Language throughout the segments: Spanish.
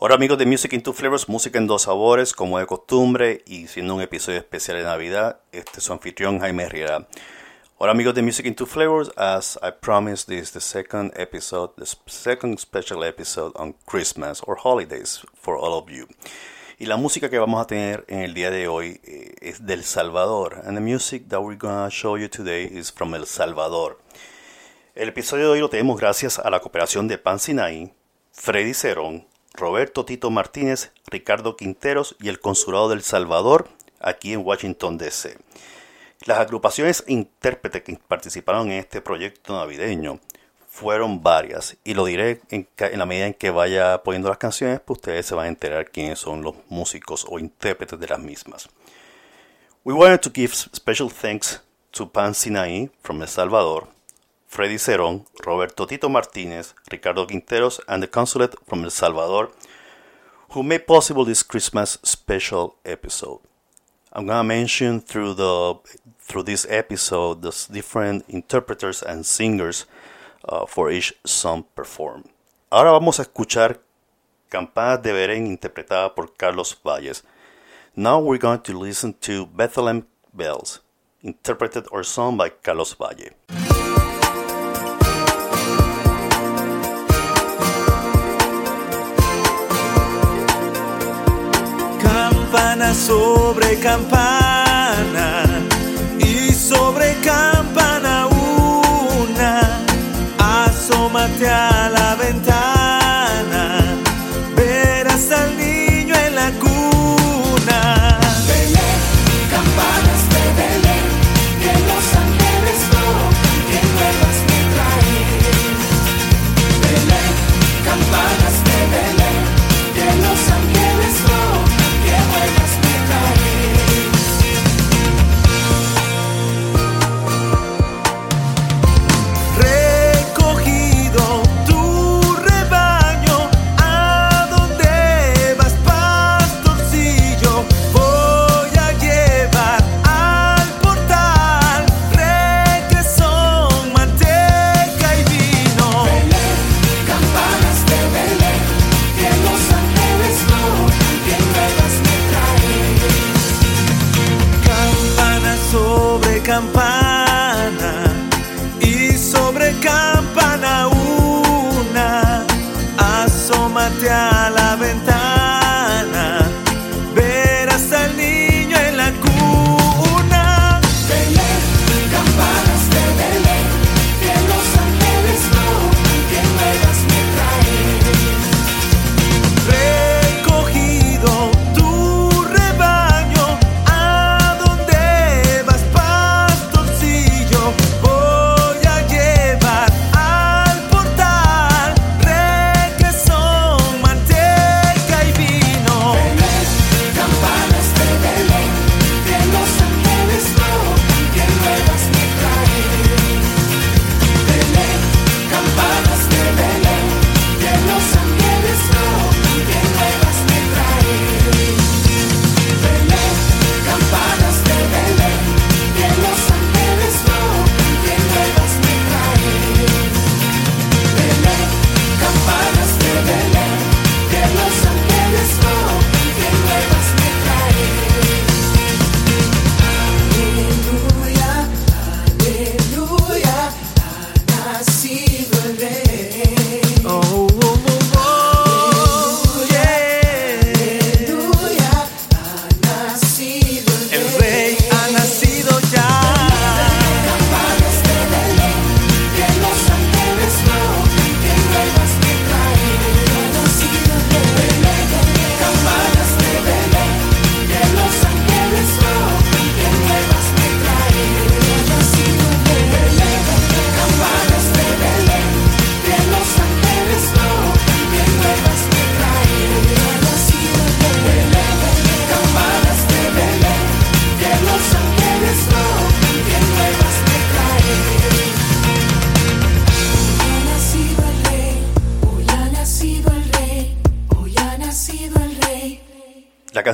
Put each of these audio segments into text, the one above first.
Hola amigos de Music in Two Flavors, música en dos sabores, como de costumbre, y siendo un episodio especial de Navidad, este es su anfitrión Jaime Riera. Hola amigos de Music in Two Flavors, as I promised, this is the second episode, the second special episode on Christmas or holidays for all of you. Y la música que vamos a tener en el día de hoy eh, es del Salvador, and the music that we're gonna show you today is from El Salvador. El episodio de hoy lo tenemos gracias a la cooperación de Pan Sinai, Freddy Cerón, Roberto Tito Martínez, Ricardo Quinteros y el Consulado del Salvador aquí en Washington, D.C. Las agrupaciones intérpretes que participaron en este proyecto navideño fueron varias y lo diré en, la medida en que vaya poniendo las canciones, pues ustedes se van a enterar quiénes son los músicos o intérpretes de las mismas. We wanted to give special thanks to Pan Sinai from El Salvador, Freddy Cerón, Roberto Tito Martínez, Ricardo Quinteros, and the consulate from El Salvador, who made possible this Christmas special episode. I'm gonna mention through the through this episode the different interpreters and singers uh, for each song performed. Ahora vamos a escuchar Campanas de interpretada por Carlos Valles. Now we're going to listen to Bethlehem Bells, interpreted or sung by Carlos Valle. Sobre campana y sobre campana una, asómate a la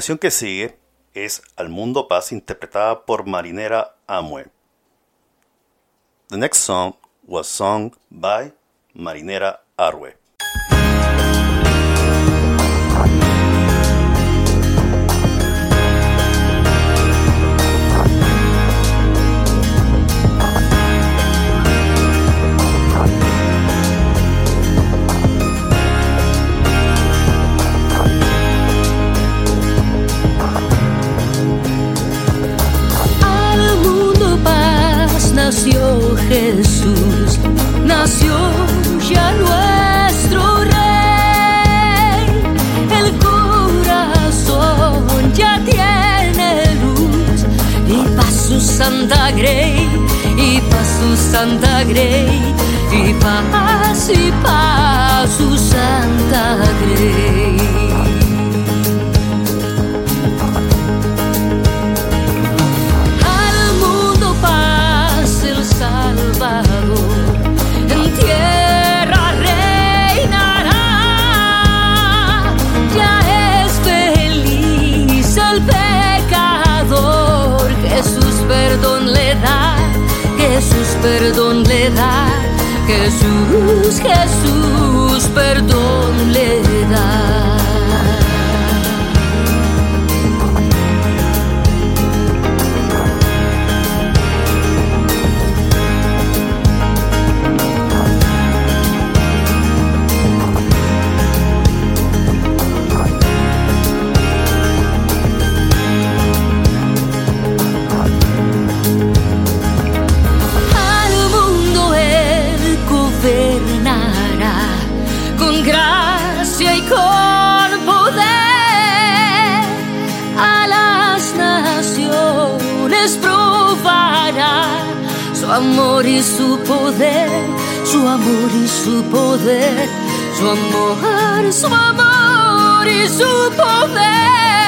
canción que sigue es Al Mundo Paz interpretada por Marinera Amue. The next song was sung by Marinera Arwe. Jesús, nació ya nuestro rey. El corazón ya tiene luz y paz su santa grey, y paz su santa grey, y paz y su santa grey. Jesús perdón le da, Jesús, Jesús perdón le da. Amor su amor y su poder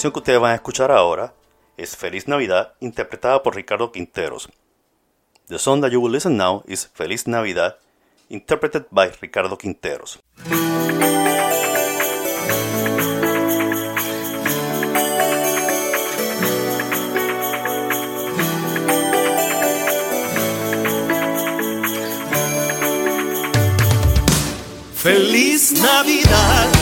canción que ustedes van a escuchar ahora es Feliz Navidad, interpretada por Ricardo Quinteros. The song that you will listen now is Feliz Navidad, interpreted by Ricardo Quinteros. Feliz Navidad.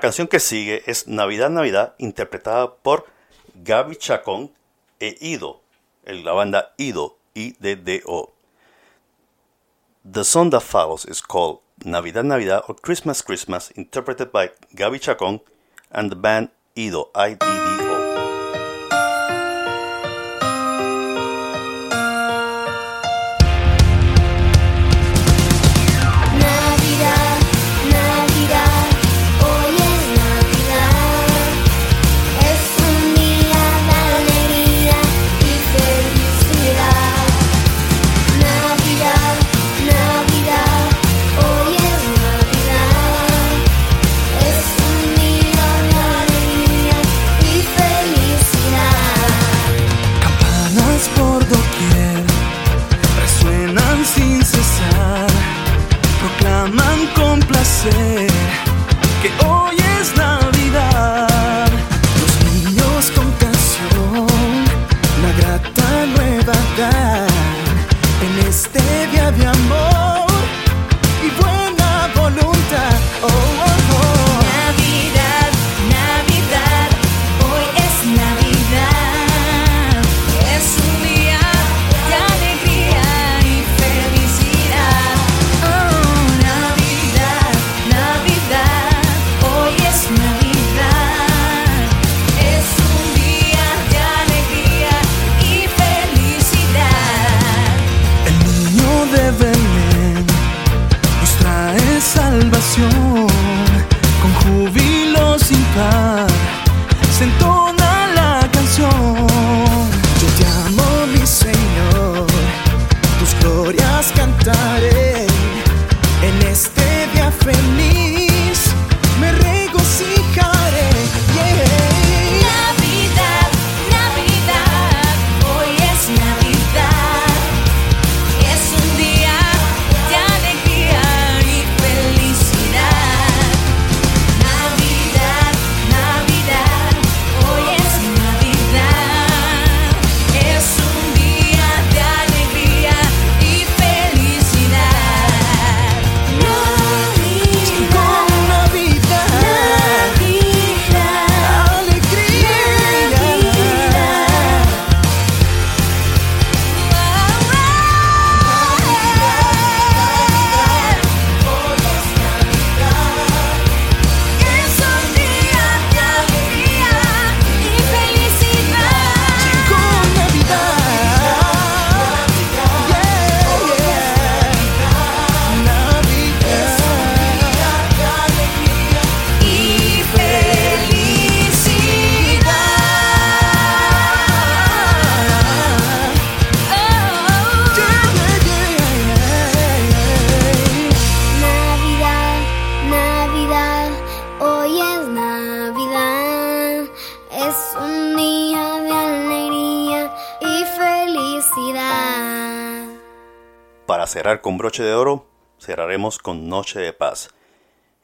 La canción que sigue es Navidad, Navidad, interpretada por Gaby Chacón e Ido, la banda Ido, I-D-D-O. The song that follows is called Navidad, Navidad or Christmas, Christmas, interpreted by Gaby Chacón and the band Ido, I-D-O. de amor. cerrar con broche de oro, cerraremos con Noche de Paz,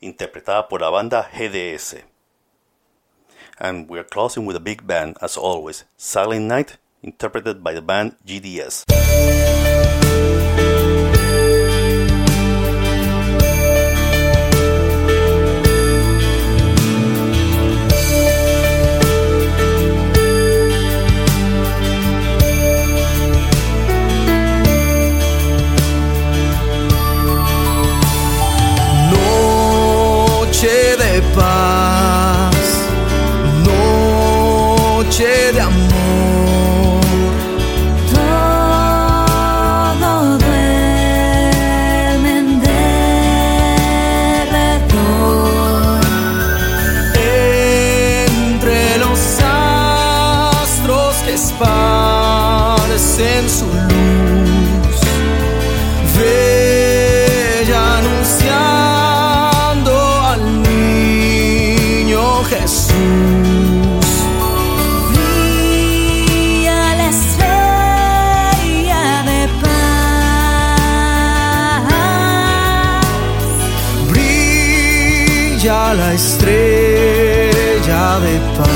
interpretada por la banda GDS. And we're closing with a big band, as always, Silent Night, interpreted by the band GDS. paz. la estrella de paz.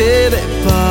riceve pace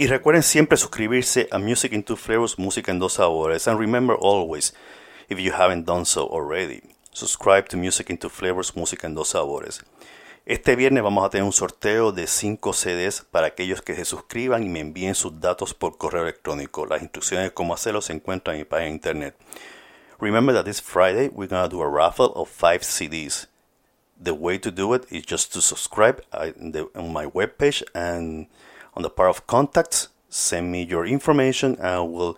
Y recuerden siempre suscribirse a Music in Two Flavors, Música en Dos Sabores. And remember always, if you haven't done so already, subscribe to Music in Two Flavors, Música en Dos Sabores. Este viernes vamos a tener un sorteo de 5 CDs para aquellos que se suscriban y me envíen sus datos por correo electrónico. Las instrucciones de cómo hacerlo se encuentran en mi página de internet. Remember that this Friday we're going to do a raffle of 5 CDs. The way to do it is just to subscribe uh, on my webpage and on the part of contacts, send me your information and I will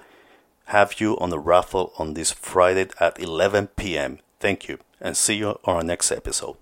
have you on the raffle on this Friday at 11 p.m. Thank you and see you on our next episode.